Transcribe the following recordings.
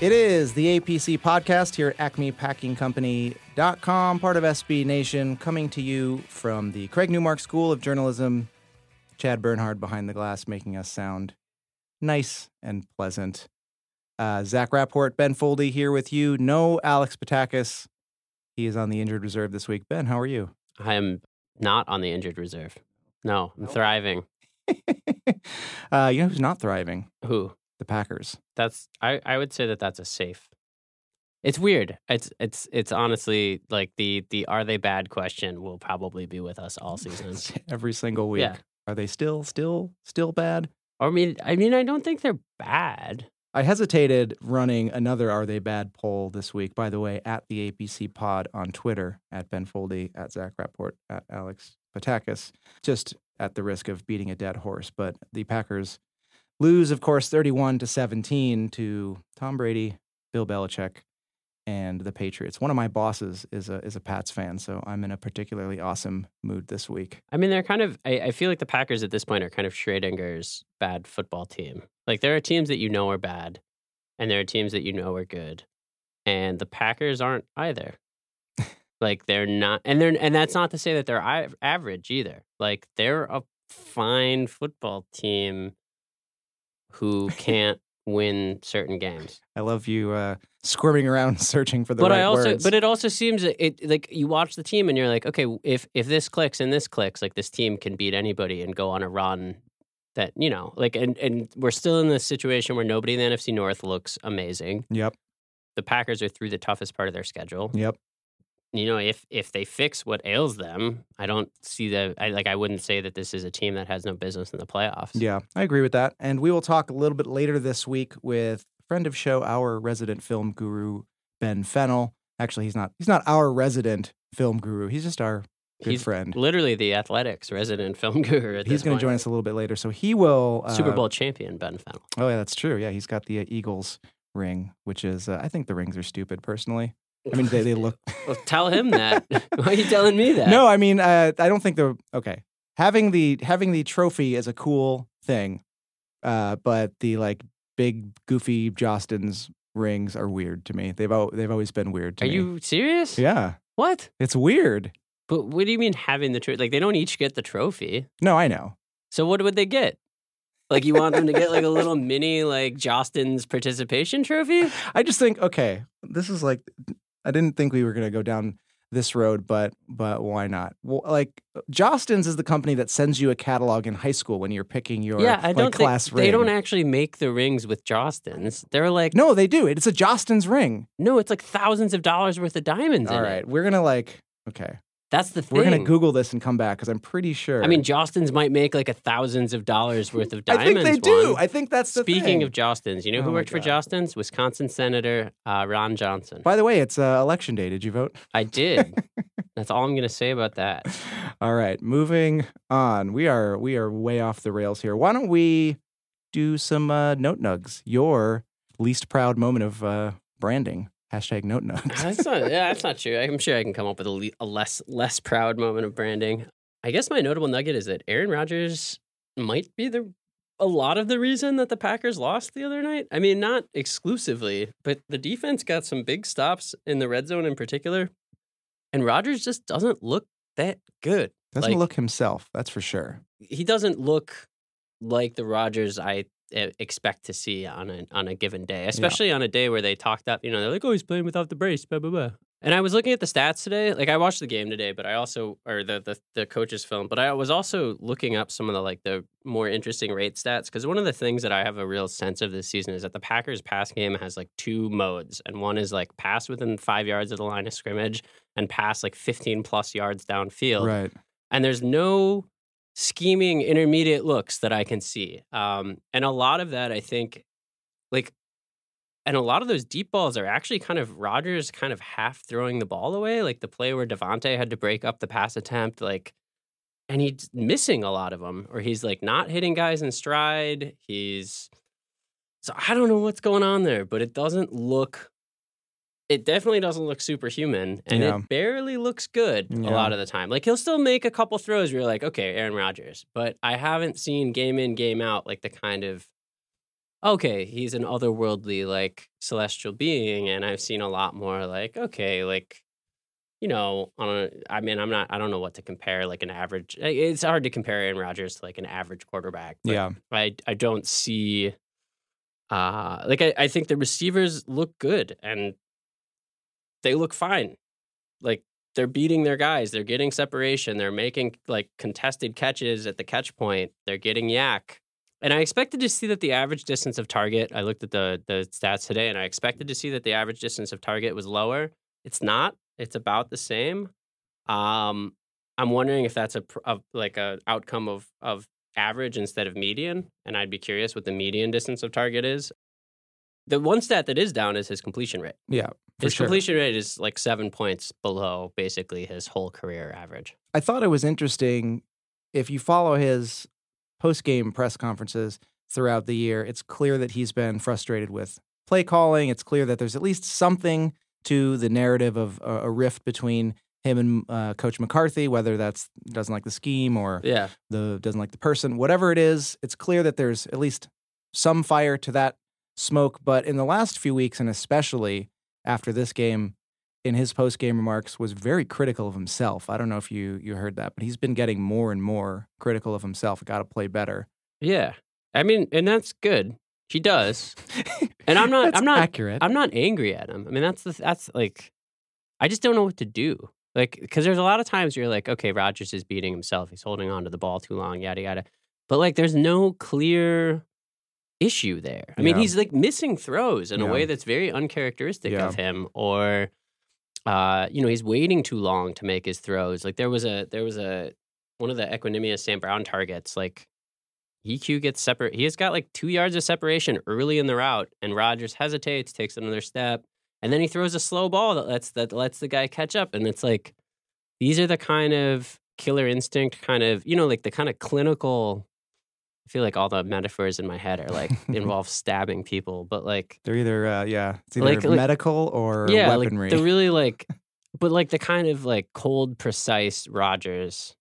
It is the APC podcast here at acmepackingcompany.com, part of SB Nation, coming to you from the Craig Newmark School of Journalism. Chad Bernhard behind the glass, making us sound nice and pleasant. Uh, Zach Rapport, Ben Foldy here with you. No Alex Patakis. He is on the injured reserve this week. Ben, how are you? I am not on the injured reserve. No, I'm thriving. uh, you know who's not thriving? Who? The Packers. That's I, I would say that that's a safe. It's weird. It's it's it's honestly like the the are they bad question will probably be with us all season. Every single week. Yeah. Are they still, still, still bad? I mean, I mean, I don't think they're bad. I hesitated running another Are They Bad poll this week. By the way, at the APC pod on Twitter, at Ben Foldy, at Zach Rapport, at Alex Patakis, just at the risk of beating a dead horse. But the Packers lose, of course, 31 to 17 to Tom Brady, Bill Belichick, and the Patriots. One of my bosses is a is a Pats fan, so I'm in a particularly awesome mood this week. I mean, they're kind of. I, I feel like the Packers at this point are kind of Schrodinger's bad football team. Like there are teams that you know are bad, and there are teams that you know are good, and the Packers aren't either. like they're not, and they're and that's not to say that they're average either. Like they're a fine football team who can't win certain games. I love you uh, squirming around searching for the but right I also, words. but it also seems it like you watch the team and you're like, okay, if if this clicks and this clicks, like this team can beat anybody and go on a run. That you know, like, and and we're still in this situation where nobody in the NFC North looks amazing. yep, The Packers are through the toughest part of their schedule. yep. You know, if if they fix what ails them, I don't see the. I like. I wouldn't say that this is a team that has no business in the playoffs. Yeah, I agree with that. And we will talk a little bit later this week with friend of show, our resident film guru, Ben Fennell. Actually, he's not he's not our resident film guru. He's just our good He's friend. literally the Athletic's resident film guru. At He's going to join us a little bit later. So he will uh, Super Bowl champion Ben Fennell. Oh yeah, that's true. Yeah, he's got the uh, Eagles ring, which is uh, I think the rings are stupid personally. I mean, they, they look. Well, tell him that. Why are you telling me that? no, I mean, uh, I don't think they're okay. Having the having the trophy is a cool thing, uh, but the like big goofy Jostens rings are weird to me. They've al- they've always been weird to me. Are me. you serious? Yeah, What? it's weird. But what do you mean having the trophy? Like they don't each get the trophy. No, I know. So what would they get? Like you want them to get like a little mini like Jostens participation trophy? I just think okay, this is like I didn't think we were gonna go down this road, but but why not? Well, like Jostens is the company that sends you a catalog in high school when you're picking your yeah, I like, don't class think they don't actually make the rings with Jostens. They're like No, they do. It's a Jostens ring. no, it's like thousands of dollars worth of diamonds All right, it. we're gonna like okay, That's the thing. we're gonna Google this and come back because I'm pretty sure. I mean, Jostens might make like a thousands of dollars worth of diamonds. I think they do. Juan. I think that's the Speaking thing. of Jostens, you know Oh who worked for. Jostens? Wisconsin Senator uh, Ron Johnson. By the way, it's uh, election day. Did you vote? I did. That's all I'm going to say about that. All right, moving on. We are we are way off the rails here. Why don't we do some uh, note nugs? Your least proud moment of uh, branding. Hashtag note nugs. That's not. Yeah, that's not true. I'm sure I can come up with a, le- a less less proud moment of branding. I guess my notable nugget is that Aaron Rodgers might be the a lot of the reason that the Packers lost the other night. I mean, not exclusively, but the defense got some big stops in the red zone in particular, and Rodgers just doesn't look that good. Doesn't Like- look himself. That's for sure. he doesn't look like the Rodgers I expect to see on a on a given day, especially on a day where they talked up. You know, they're like, "Oh, he's playing without the brace." Blah blah blah. And I was looking at the stats today. Like I watched the game today, but I also or the the, the coaches film. But I was also looking up some of the like the more interesting rate stats because one of the things that I have a real sense of this season is that the Packers pass game has like two modes, and one is like pass within five yards of the line of scrimmage and pass like fifteen plus yards downfield Right. and there's no scheming intermediate looks that I can see. Um, and a lot of that, I think, like, and a lot of those deep balls are actually kind of Rodgers kind of half throwing the ball away, like the play where Davante had to break up the pass attempt, like, and he's missing a lot of them, or he's like not hitting guys in stride. He's so I don't know what's going on there, but it doesn't look. It definitely doesn't look superhuman, and Yeah. it barely looks good Yeah. a lot of the time. Like he'll still make a couple throws where you're like, okay, Aaron Rodgers, but I haven't seen game in game out like the kind of okay, he's an otherworldly like celestial being, and I've seen a lot more like okay, like you know, on a, I mean, I'm not, I don't know what to compare like an average. It's hard to compare Aaron Rodgers to like an average quarterback. but Yeah. I I don't see, uh, like I I think the receivers look good and they look fine, like. They're beating their guys. They're getting separation. They're making like contested catches at the catch point. They're getting YAC. And I expected to see that the average distance of target, I looked at the the stats today and I expected to see that the average distance of target was lower. It's not. It's about the same. Um I'm wondering if that's a, a like a outcome of of average instead of median and I'd be curious what the median distance of target is. The one stat that is down is his completion rate. Yeah. His sure. completion rate is like 7 points below basically his whole career average. I thought it was interesting if you follow his post game press conferences throughout the year, it's clear that he's been frustrated with play calling. It's clear that there's at least something to the narrative of a, a rift between him and uh, Coach McCarthy, whether that's doesn't like the scheme or Yeah. the doesn't like the person, whatever it is, it's clear that there's at least some fire to that smoke. But in the last few weeks, and especially after this game, in his post game remarks, was very critical of himself. I don't know if you you heard that, but he's been getting more and more critical of himself. Got to play better. Yeah. I mean, and that's good. He does. And I'm not- I'm not- accurate. I'm not angry at him. I mean, that's the, that's like, I just don't know what to do. Like, because there's a lot of times you're like, okay, Rodgers is beating himself. He's holding on to the ball too long, yada yada. But like, there's no clear issue there. I mean, Yeah. he's like missing throws in a way that's very uncharacteristic Yeah. of him, or, uh, you know, he's waiting too long to make his throws. Like there was a there was a one of the Equanimeous St. Brown targets, like. EQ gets separate. He has got like two yards of separation early in the route, and Rodgers hesitates, takes another step, and then he throws a slow ball that lets that lets the guy catch up. And it's like these are the kind of killer instinct, kind of you know, like the kind of clinical. I feel like all the metaphors in my head are like involve stabbing people, but like They're either uh, yeah, it's either Like- like- medical or yeah, weaponry. like the really like, but like the kind of like cold, precise Rodgers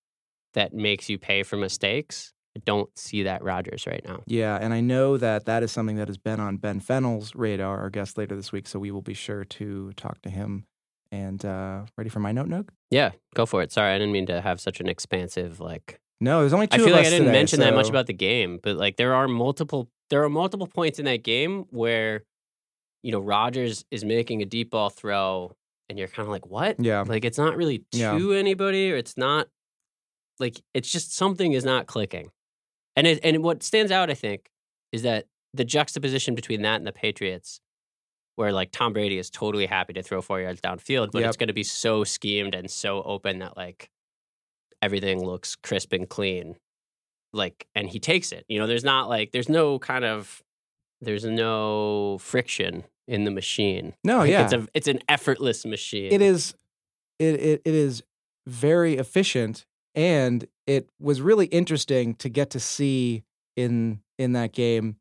that makes you pay for mistakes. I don't see that Rodgers right now. Yeah, and I know that that is something that has been on Ben Fennell's radar, our guest later this week. So we will be sure to talk to him. And uh, ready for my note, Nook? Yeah, go for it. Sorry, I didn't mean to have such an expansive like. No, there's only two I feel like I didn't today, mention that much about the game, but like there are multiple there are multiple points in that game where, you know, Rodgers is making a deep ball throw, and you're kind of like, what? Yeah, Like it's not really to Yeah. anybody, or it's not like it's just something is not clicking. And it, and what stands out, I think, is that the juxtaposition between that and the Patriots, where like Tom Brady is totally happy to throw four yards downfield, but Yep. it's going to be so schemed and so open that like everything looks crisp and clean. Like, and he takes it. You know, there's not like there's no kind of there's no friction in the machine. no, Like, yeah, it's a it's an effortless machine. it is. It, it it is very efficient, and it was really interesting to get to see in in that game.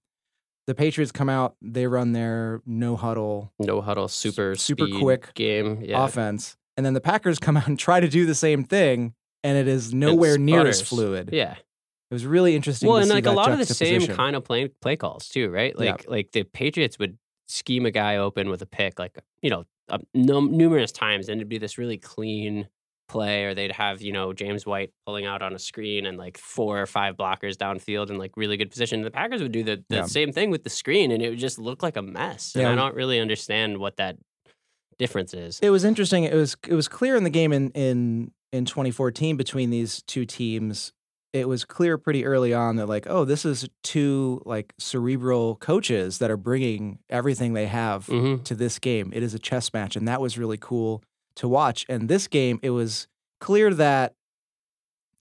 The Patriots come out, they run their no huddle No huddle, super super quick game. Yeah. offense, and then the Packers come out and try to do the same thing, and it is nowhere near as fluid. Yeah. It was really interesting. Well, to and like a lot of the same kind of play play calls too, right? Yeah. Like like the Patriots would scheme a guy open with a pick, like you know, uh, num- numerous times, and it'd be this really clean play, or they'd have you know James White pulling out on a screen and like four or five blockers downfield in like really good position. The Packers would do the, the Yeah. same thing with the screen, and it would just look like a mess. And Yeah. I don't really understand what that difference is. It was interesting. It was it was clear in the game in in in 2014 between these two teams. It was clear pretty early on that like, oh, this is two like cerebral coaches that are bringing everything they have hmm to this game. It is a chess match, and that was really cool to watch. And this game, it was clear that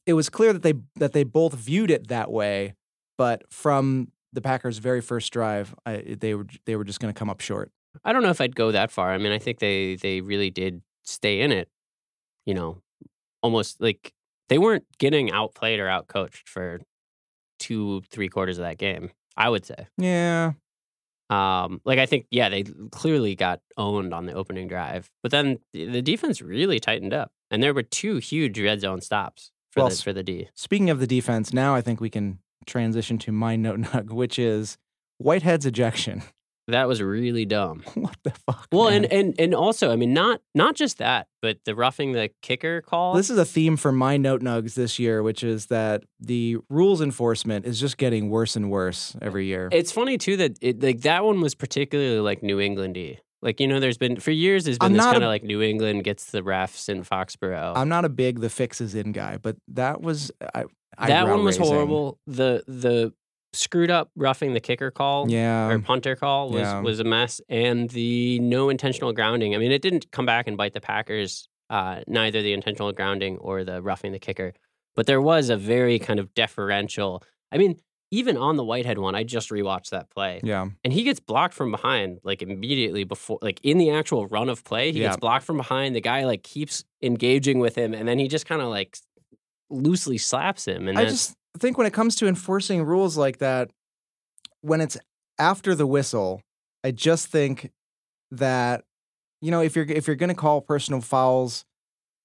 it was clear that they that they both viewed it that way, but from the Packers' very first drive, I, they were they were just going to come up short. I don't know if I'd go that far. I mean, I think they they really did stay in it. You know, almost like they weren't getting outplayed or outcoached for two three quarters of that game. I would say. Yeah, Um, like I think, yeah, they clearly got owned on the opening drive, but then the defense really tightened up, and there were two huge red zone stops for Well, the for the D. Speaking of the defense, now I think we can transition to my note nug, which is Whitehead's ejection. That was really dumb. what the fuck? Well, man? and and and also, I mean, not not just that, but the roughing the kicker call. This is a theme for my note nugs this year, which is that the rules enforcement is just getting worse and worse every year. It's funny too that it like that one was particularly like New Englandy. Like you know, there's been for years there's been I'm this kind of like New England gets the refs in Foxborough. I'm not a big the fixes in guy, but that was I, that one was horrible. The the screwed up roughing the kicker call Yeah, or punter call was yeah. was a mess, and the no intentional grounding. I mean, it didn't come back and bite the Packers. Uh, neither the intentional grounding or the roughing the kicker, but there was a very kind of deferential. I mean, even on the Whitehead one, I just rewatched that play. yeah, and he gets blocked from behind like immediately before like in the actual run of play he Yeah. gets blocked from behind the guy like keeps engaging with him and then he just kind of like loosely slaps him and I then just think when it comes to enforcing rules like that, when it's after the whistle, I just think that you know if you're if you're going to call personal fouls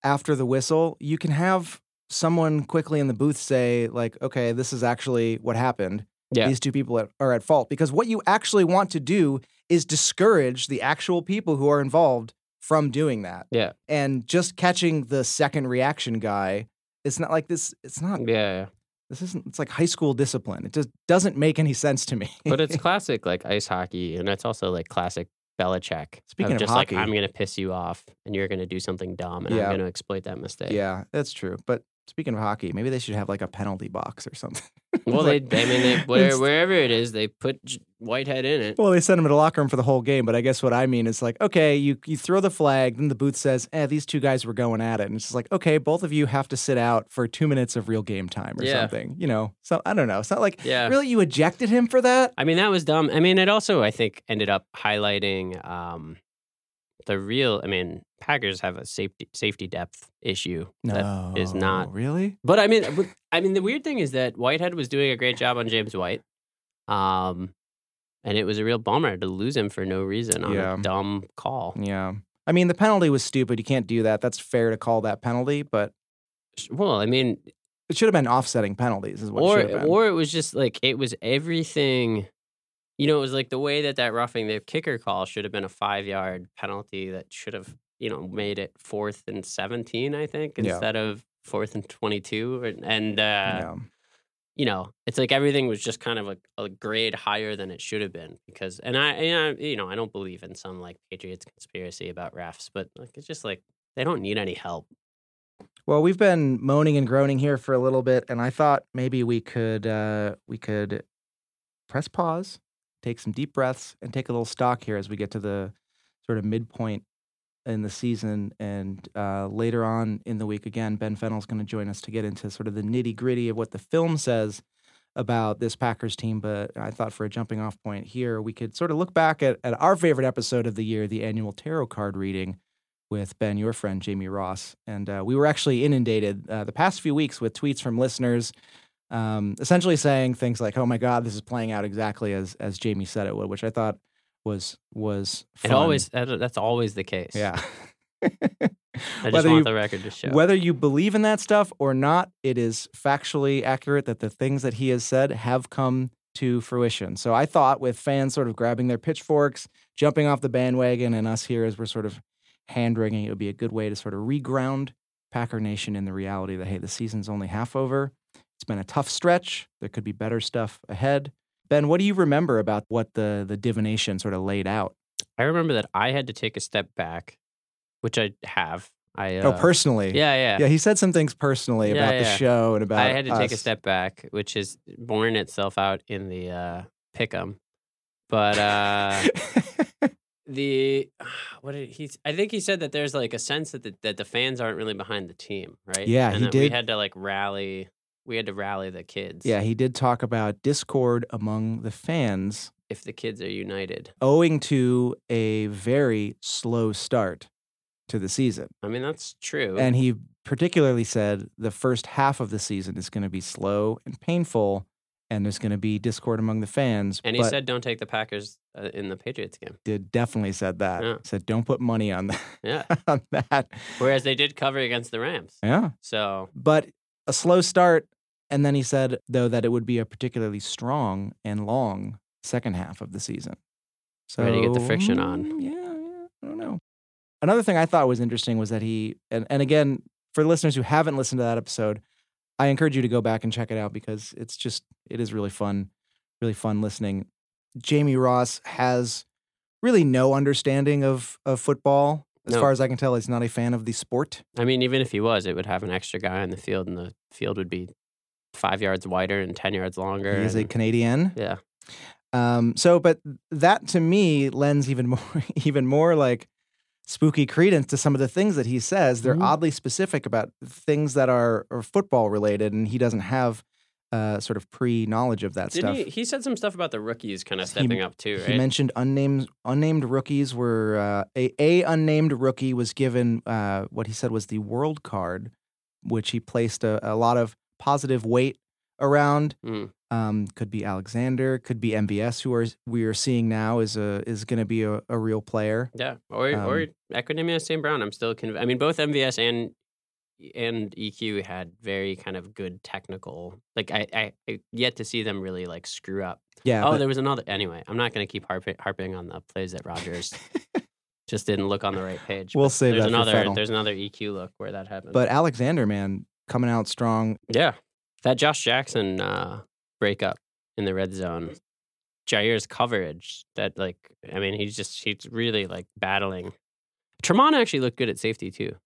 after the whistle, you can have someone quickly in the booth say like, "Okay, this is actually what happened. Yeah. These two people are at fault." Because what you actually want to do is discourage the actual people who are involved from doing that. Yeah. And just catching the second reaction guy, it's not like this. It's not yeah, yeah. This isn't it's like high school discipline it just doesn't make any sense to me but it's classic like ice hockey and it's also like classic Belichick. Speaking of just hockey- like I'm gonna piss you off and you're gonna do something dumb and Yeah. I'm gonna exploit that mistake. yeah that's true but speaking of hockey maybe they should have like a penalty box or something Well, Like, they, I mean, they, where, wherever it is, they put Whitehead in it. well they send him to the locker room for the whole game but i guess what i mean is like okay you, you throw the flag then the booth says eh these two guys were going at it and it's just like okay both of you have to sit out for two minutes of real game time or Yeah. something you know so i don't know it's not like Yeah. really you ejected him for that I mean, that was dumb. I mean, it also, I think, ended up highlighting um, the real. I mean, Packers have a safety safety depth issue that is not. really But I mean, I mean, the weird thing is that Whitehead was doing a great job on James White, um, and it was a real bummer to lose him for no reason on Yeah. a dumb call. yeah i mean the penalty was stupid you can't do that that's fair to call that penalty but Well, I mean, It should have been offsetting penalties, is what or been. or it was just like it was everything. You know, it was like the way that that roughing the kicker call should have been a five yard penalty that should have you know made it fourth and seventeen, I think, Yeah. instead of fourth and twenty two, and uh, yeah. you know, it's like everything was just kind of a, a grade higher than it should have been because, and I, and I, you know, I don't believe in some like Patriots conspiracy about refs, but like it's just like they don't need any help. Well, we've been moaning and groaning here for a little bit, and I thought maybe we could uh, we could press pause, take some deep breaths, and take a little stock here as we get to the sort of midpoint in the season. And uh, later on in the week, again, Ben Fennell's going to join us to get into sort of the nitty gritty of what the film says about this Packers team. But I thought for a jumping off point here, we could sort of look back at, at our favorite episode of the year, the annual tarot card reading with Ben, your friend, Jamie Ross. And uh, we were actually inundated uh, the past few weeks with tweets from listeners. Um, essentially saying things like, "Oh my God, this is playing out exactly as as Jamie said it would," which I thought was was fun. It always that's always the case. yeah. I just Whether want you- the record to show. Whether you believe in that stuff or not, it is factually accurate that the things that he has said have come to fruition. So I thought with fans sort of grabbing their pitchforks, jumping off the bandwagon, and us here as we're sort of hand wringing, it would be a good way to sort of reground Packer Nation in the reality that, hey, the season's only half over. It's been a tough stretch. There could be better stuff ahead. Ben, what do you remember about what the, the divination sort of laid out? I remember that I had to take a step back, which I have. I uh, oh, personally. Yeah, yeah. Yeah, he said some things personally Yeah, about the show and about I had to take a step back, which is borne itself out in the uh, pick'em. But uh, the what did he? I think he said that there's like a sense that the, that the fans aren't really behind the team, right? Yeah, and he that We had to like rally. We had to rally the kids. Yeah, he did talk about discord among the fans if the kids are united. owing to a very slow start to the season. I mean, that's true. And he particularly said the first half of the season is going to be slow and painful, and there's going to be discord among the fans. and he but said, "Don't take the Packers uh, in the Patriots game." did definitely said that. Yeah. Said don't put money on that. Yeah. on that. Whereas they did cover against the Rams. Yeah. So But a slow start. And then he said, though, that it would be a particularly strong and long second half of the season. So Ready to get the friction on. Yeah, yeah. I don't know. Another thing I thought was interesting was that he and, and again, for listeners who haven't listened to that episode, I encourage you to go back and check it out because it's just it is really fun, really fun listening. Jamie Ross has really no understanding of of football. As No. far as I can tell, he's not a fan of the sport. I mean, even if he was, it would have an extra guy on the field, and the field would be five yards wider and ten yards longer. He's is a Canadian. yeah, Um, so, but that to me lends even more, even more like spooky credence to some of the things that he says. They're Mhm. oddly specific about things that are, are football related, and he doesn't have uh, sort of pre knowledge of that didn't stuff. he? He said some stuff about the rookies kind of stepping up too, He mentioned unnamed unnamed rookies were uh, a a unnamed rookie was given uh, what he said was the world card, which he placed a, a lot of positive weight around. Mm. Um, could be Alexander, could be MVS, who are we are seeing now is a is going to be a, a real player. Yeah, or or Um, Equanimeous St. Brown. I'm still convinced. I mean, both MVS and and EQ had very kind of good technical. Like I, I, I yet to see them really like screw up. Yeah. oh, but- there was another. Anyway, I'm not going to keep harping, harping on the plays that Rodgers just didn't look on the right page. We'll save there's that for another. Fennell. There's another EQ look where that happened. but Alexander, man, coming out strong. yeah, that Josh Jackson uh, breakup in the red zone. Jaire's coverage that like I mean he's just he's really like battling. Tramon actually looked good at safety too.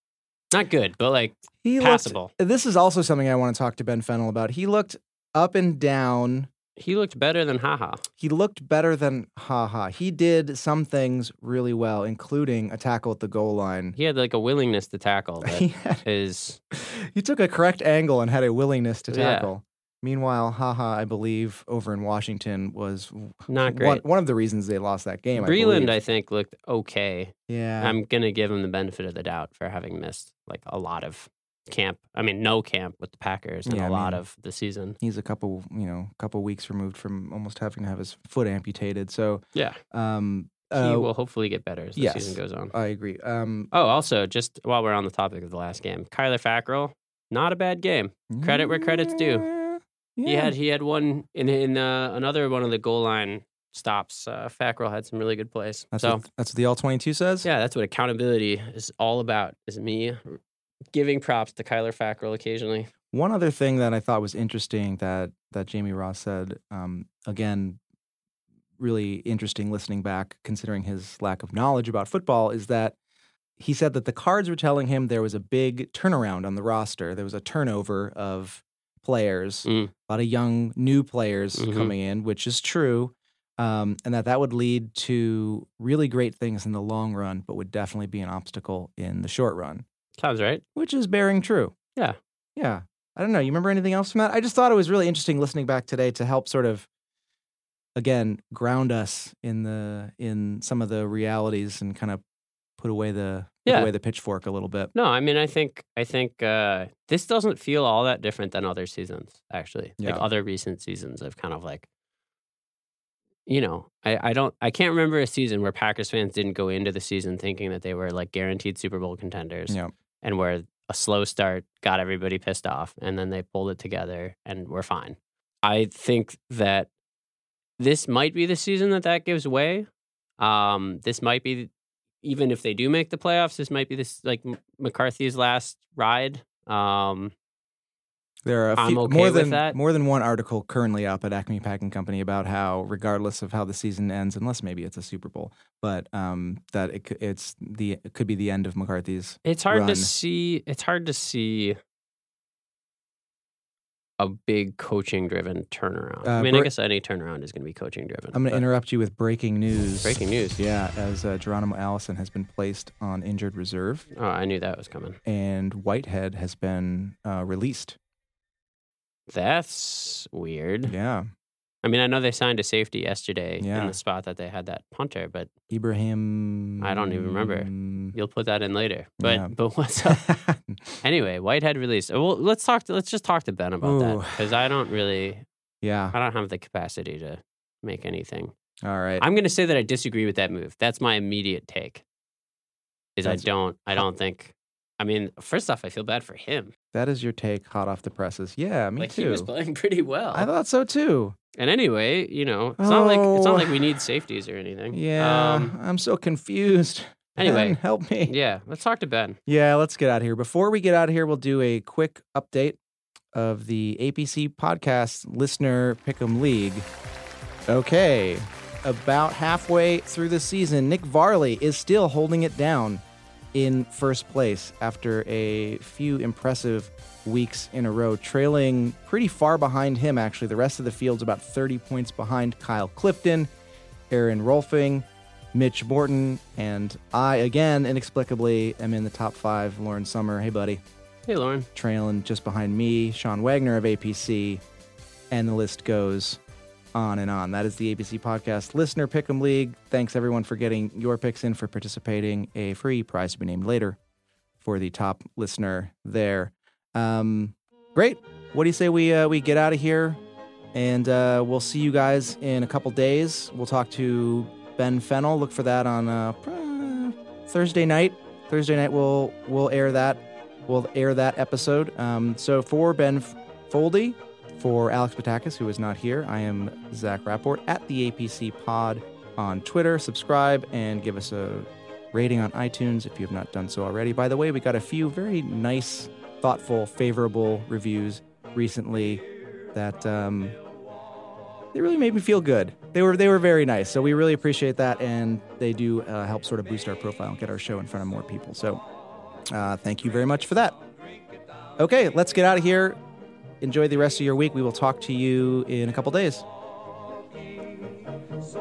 Not good, but like He passable. looked. This is also something I want to talk to Ben Fennell about. He looked up and down. he looked better than Ha Ha. He looked better than Ha Ha. He did some things really well, including a tackle at the goal line. He had like a willingness to tackle He, had, is he took a correct angle and had a willingness to Yeah. tackle. Meanwhile, Ha Ha, I believe over in Washington was not one, great. one of the reasons they lost that game. I Breeland, believe. I think, looked okay. yeah, I'm gonna give him the benefit of the doubt for having missed like a lot of camp. I mean, no camp with the Packers and Yeah, a I lot mean, of the season. he's a couple, you know, couple weeks removed from almost having to have his foot amputated. So, Yeah, um, he uh, will hopefully get better as the yes. season goes on. I agree. Um, Oh, also, just while we're on the topic of the last game, Kyler Fackrell, not a bad game. Credit where credit's due. Yeah, He had he had one in in uh, another one of the goal line stops. Uh, Fackrell had some really good plays. That's so what, that's what the all twenty two says. yeah, that's what accountability is all about. Is me giving props to Kyler Fackrell occasionally. One other thing that I thought was interesting that that Jamie Ross said, um, again, really interesting listening back, considering his lack of knowledge about football, is that he said that the cards were telling him there was a big turnaround on the roster. There was a turnover of players, Mm. a lot of young new players Mhm. coming in, which is true. Um, and that that would lead to really great things in the long run, but would definitely be an obstacle in the short run Sounds right. which is bearing true. Yeah. Yeah. I don't know. You remember anything else from that? I just thought it was really interesting listening back today to help sort of again ground us in the in some of the realities and kind of put away the put Yeah. away the pitchfork a little bit. No, I mean, I think I think uh, this doesn't feel all that different than other seasons. Actually, Yeah. like other recent seasons of kind of like, you know, I, I don't I can't remember a season where Packers fans didn't go into the season thinking that they were like guaranteed Super Bowl contenders, Yeah. and where a slow start got everybody pissed off, and then they pulled it together and we're fine. I think that this might be the season that that gives way. Um, this might be even if they do make the playoffs, this might be this like McCarthy's last ride. Um, There are a few, okay more than that. more than one article currently up at Acme Packing Company about how, regardless of how the season ends, unless maybe it's a Super Bowl, but um, that it, it's the it could be the end of McCarthy's. it's hard Run. to see. It's hard to see a big coaching driven turnaround. I Uh, mean, I guess any turnaround is going to be coaching driven. I'm going to interrupt you with breaking news. breaking news. Yeah, as uh, Geronimo Allison has been placed on injured reserve, Oh, I knew that was coming. and Whitehead has been uh, released. That's weird. Yeah, I mean, I know they signed a safety yesterday Yeah. in the spot that they had that punter, but Ibraheim. I don't even remember. you'll put that in later. But Yeah. but what's up? Anyway, Whitehead released. Uh, well, let's talk. To, let's just talk to Ben about that because I don't really, yeah. I don't have the capacity to make anything. All right. I'm going to say that I disagree with that move. That's my immediate take. Is That's- I don't, I don't think. I mean, first off, I feel bad for him. that is your take, hot off the presses. Yeah, me like too. he was playing pretty well. I thought so too. And anyway, you know, it's not like it's not Oh. like we need safeties or anything. Yeah, Um, I'm so confused. Anyway. Ben, help me. yeah. Let's talk to Ben. Yeah, let's get out of here. Before we get out of here, we'll do a quick update of the APC podcast listener pick'em league. Okay, about halfway through the season, Nick Varley is still holding it down in first place after a few impressive weeks in a row, trailing pretty far behind him, actually. The rest of the field's about 30 points behind Kyle Clifton, Aaron Rolfing, Mitch Morton, and I, again, inexplicably, am in the top five. Lauren Summer, hey, buddy, Hey, Lauren. trailing just behind me, Sean Wagner of APC, and the list goes on and on. That is the APC Podcast Listener Pick'em League. Thanks, everyone, for getting your picks in, for participating. A free prize to be named later for the top listener there. Um, great. What do you say we uh, we get out of here? And uh, we'll see you guys in a couple days. We'll talk to Ben Fennell. Look for that on uh, Thursday night. Thursday night we'll we'll air that. We'll air that episode. Um, so for Ben Foldy, for Alex Patakis, who is not here, I am Zach Rapport at the APC Pod on Twitter. Subscribe and give us a rating on iTunes if you have not done so already. By the way, we got a few very nice, thoughtful, favorable reviews recently that um, they really made me feel good. They were they were very nice, so we really appreciate that, and they do uh, help sort of boost our profile and get our show in front of more people. So uh, thank you very much for that. Okay, let's get out of here. Enjoy the rest of your week. We will talk to you in a couple days. So